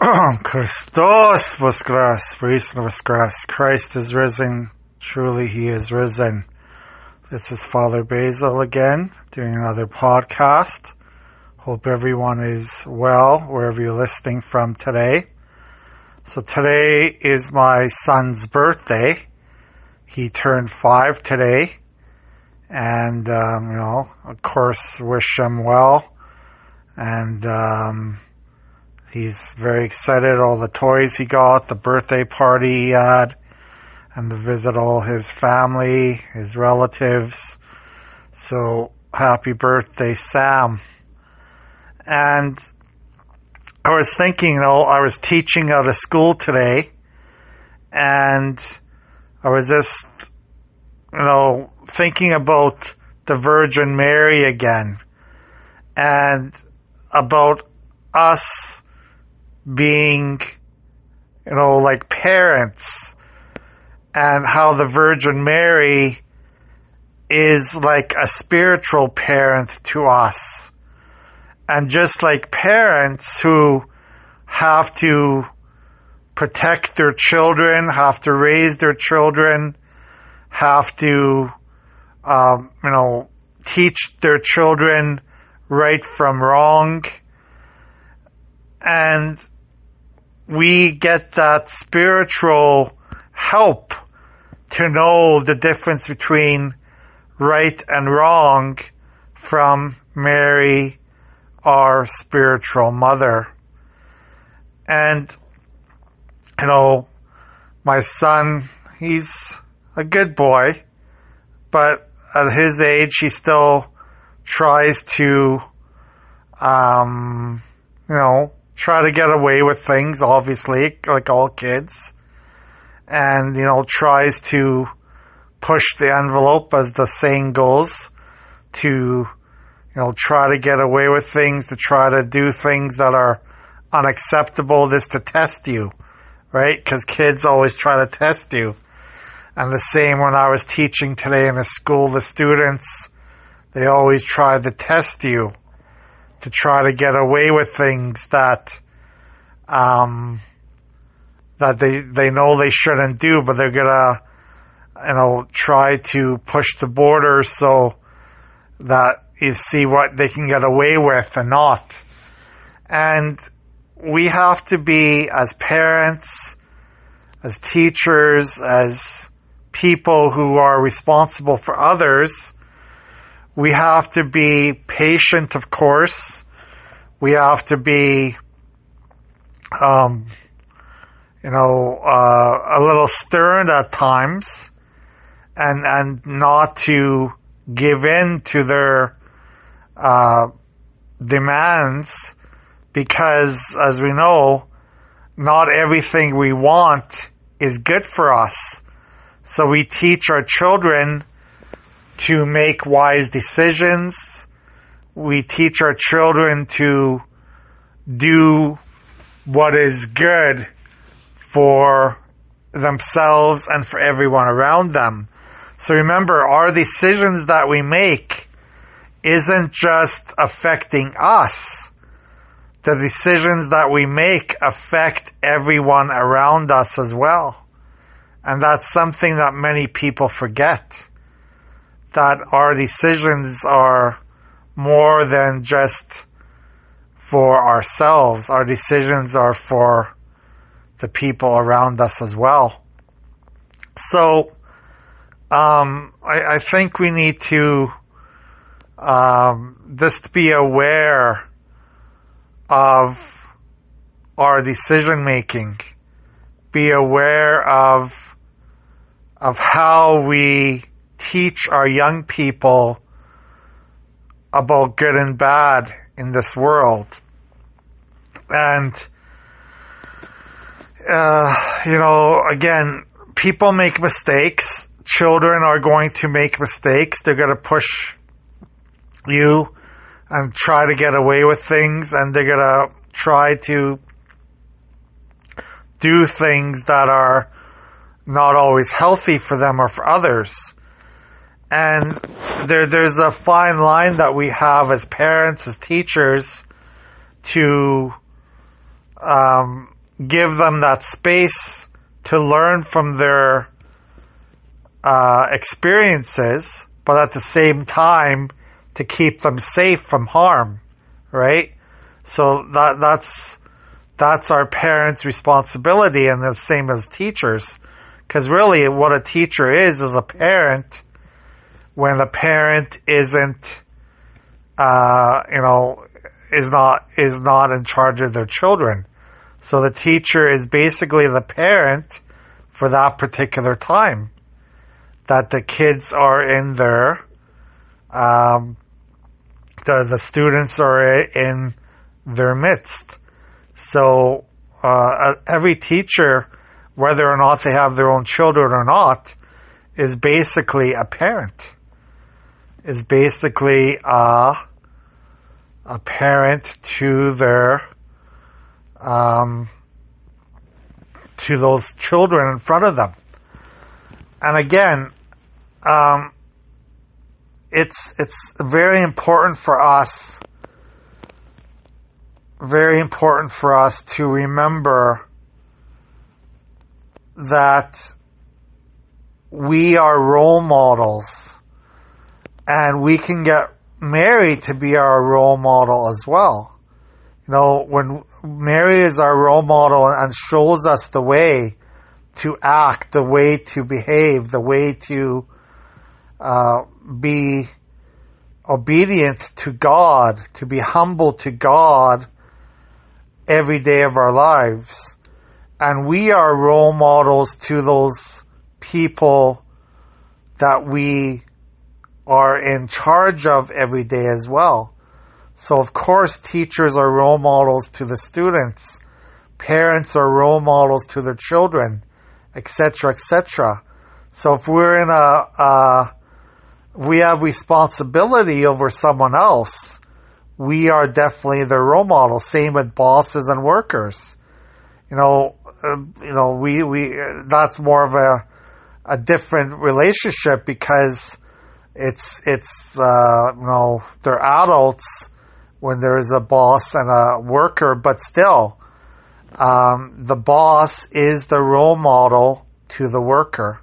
Christos voskras, Reason voskras. Christ is risen. Truly he is risen. This is Father Basil again, doing another podcast. Hope everyone is well wherever you're listening from today. So today is my son's birthday. He turned five today. And, um, you know, of course, wish him well. And, um, He's very excited, all the toys he got, the birthday party he had, and to visit all his family, his relatives. So, happy birthday, Sam. And I was thinking, you know, I was teaching out of school today, and I was just, you know, thinking about the Virgin Mary again, and about us being, you know, like parents and how the Virgin Mary is like a spiritual parent to us. And just like parents who have to protect their children, have to raise their children, have to, um, you know, teach their children right from wrong. And we get that spiritual help to know the difference between right and wrong from Mary, our spiritual mother. And, you know, my son, he's a good boy, but at his age, he still tries to, um, you know, try to get away with things, obviously, like all kids. And, you know, tries to push the envelope, as the saying goes, to, you know, try to get away with things, to try to do things that are unacceptable, this to test you, right? Because kids always try to test you. And the same when I was teaching today in the school, the students, they always try to test you to try to get away with things that um, that they they know they shouldn't do, but they're gonna you know try to push the border so that you see what they can get away with and not. And we have to be as parents, as teachers, as people who are responsible for others we have to be patient, of course. We have to be, um, you know, uh, a little stern at times, and and not to give in to their uh, demands, because as we know, not everything we want is good for us. So we teach our children to make wise decisions. We teach our children to do what is good for themselves and for everyone around them. So remember, our decisions that we make isn't just affecting us. The decisions that we make affect everyone around us as well. And that's something that many people forget that our decisions are more than just for ourselves. Our decisions are for the people around us as well. So, um, I, I, think we need to um, just be aware of our decision making. Be aware of of how we teach our young people about good and bad in this world. And, uh, you know, again, people make mistakes. Children are going to make mistakes. They're going to push you and try to get away with things and they're going to try to do things that are not always healthy for them or for others. And there, there's a fine line that we have as parents, as teachers, to um, give them that space to learn from their uh, experiences, but at the same time to keep them safe from harm, right? So that that's that's our parents' responsibility, and the same as teachers, because really, what a teacher is is a parent. When a parent isn't, uh, you know, is not is not in charge of their children, so the teacher is basically the parent for that particular time that the kids are in there. Um, the the students are in their midst. So uh, every teacher, whether or not they have their own children or not, is basically a parent. Is basically a a parent to their um, to those children in front of them. And again, um, it's it's very important for us very important for us to remember that we are role models and we can get Mary to be our role model as well. You know, when Mary is our role model and shows us the way to act, the way to behave, the way to uh, be obedient to God, to be humble to God every day of our lives. And we are role models to those people that we are in charge of every day as well. So of course teachers are role models to the students, parents are role models to their children, etc., etc. So if we're in a, uh, we have responsibility over someone else, we are definitely the role model. Same with bosses and workers. You know, uh, you know, we we uh, that's more of a a different relationship because it's it's uh, you know they're adults when there is a boss and a worker, but still, um, the boss is the role model to the worker.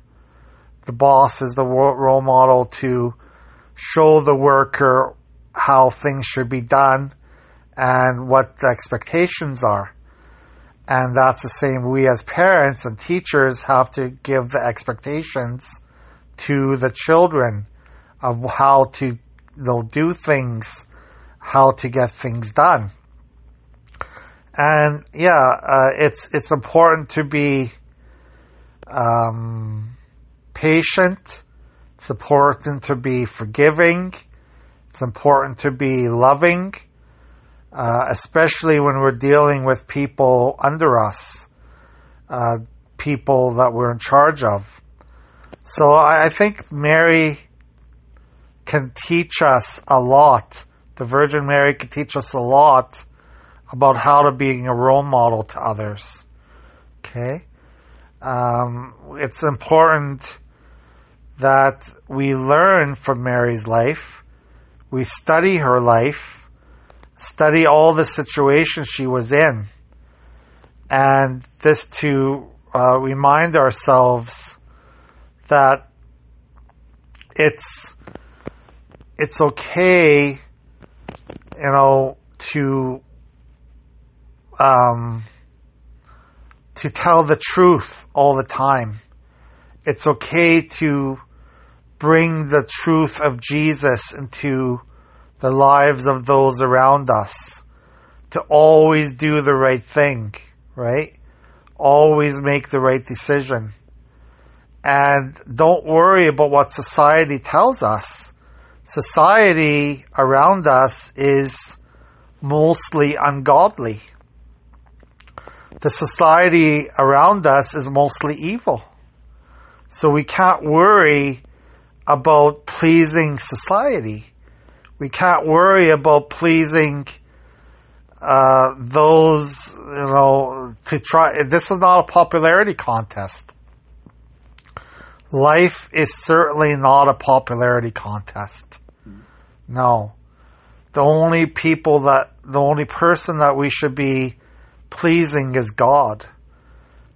The boss is the role model to show the worker how things should be done and what the expectations are. And that's the same. We as parents and teachers have to give the expectations to the children of how to they'll do things, how to get things done. And yeah, uh, it's it's important to be um, patient. It's important to be forgiving. It's important to be loving, uh, especially when we're dealing with people under us, uh, people that we're in charge of. So I, I think Mary can teach us a lot. The Virgin Mary can teach us a lot about how to be a role model to others. Okay? Um, it's important that we learn from Mary's life we study her life, study all the situations she was in, and this to uh, remind ourselves that it's it's okay, you know, to um, to tell the truth all the time. It's okay to bring the truth of Jesus into the lives of those around us. To always do the right thing, right? Always make the right decision. And don't worry about what society tells us. Society around us is mostly ungodly. The society around us is mostly evil. So we can't worry about pleasing society. We can't worry about pleasing uh, those, you know, to try. This is not a popularity contest. Life is certainly not a popularity contest. No. The only people that, the only person that we should be pleasing is God.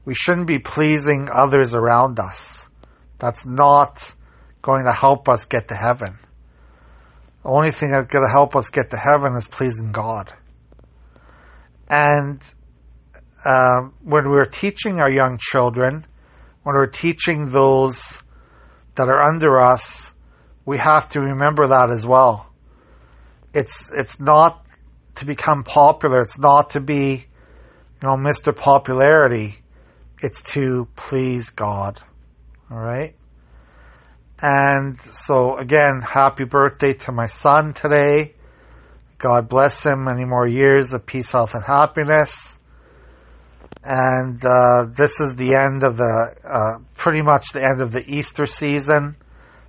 We shouldn't be pleasing others around us. That's not going to help us get to heaven. The only thing that's going to help us get to heaven is pleasing God. And uh, when we're teaching our young children, when we're teaching those that are under us, we have to remember that as well. It's it's not to become popular. It's not to be, you know, Mr. Popularity. It's to please God. All right. And so again, happy birthday to my son today. God bless him many more years of peace, health, and happiness. And uh, this is the end of the, uh, pretty much the end of the Easter season.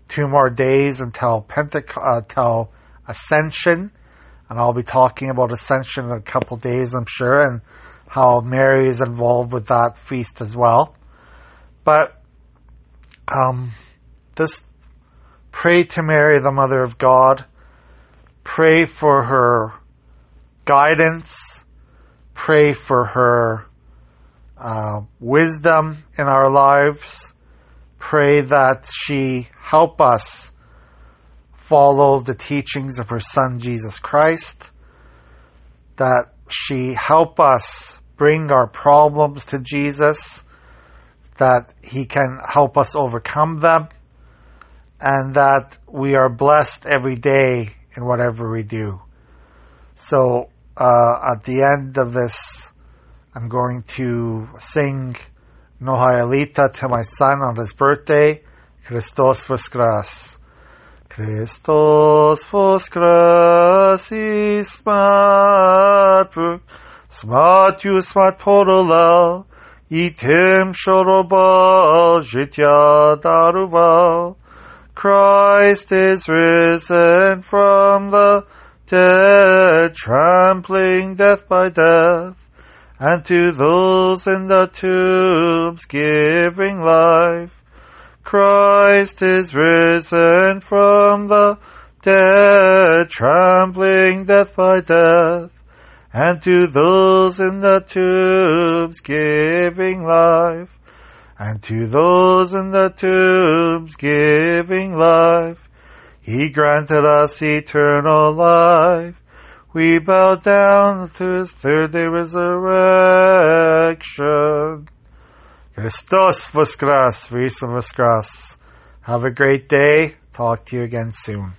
Two more days until Pentecost, uh, until Ascension, and I'll be talking about Ascension in a couple days, I'm sure, and how Mary is involved with that feast as well. But um, this pray to Mary, the Mother of God. Pray for her guidance. Pray for her uh, wisdom in our lives. Pray that she help us follow the teachings of her Son Jesus Christ. That she help us bring our problems to Jesus. That he can help us overcome them and that we are blessed every day in whatever we do. So uh, at the end of this, I'm going to sing Nohayalita to my son on his birthday, Christos Voskras. Christos Voskras smat smat you smat porolal, itim shorobal jitya darubal. Christ is risen from the dead, trampling death by death, and to those in the tombs giving life. Christ is risen from the dead, trampling death by death, and to those in the tombs giving life and to those in the tombs giving life. He granted us eternal life. We bow down to his third day resurrection. Christos Voskras, Vis Voskras. Have a great day. Talk to you again soon.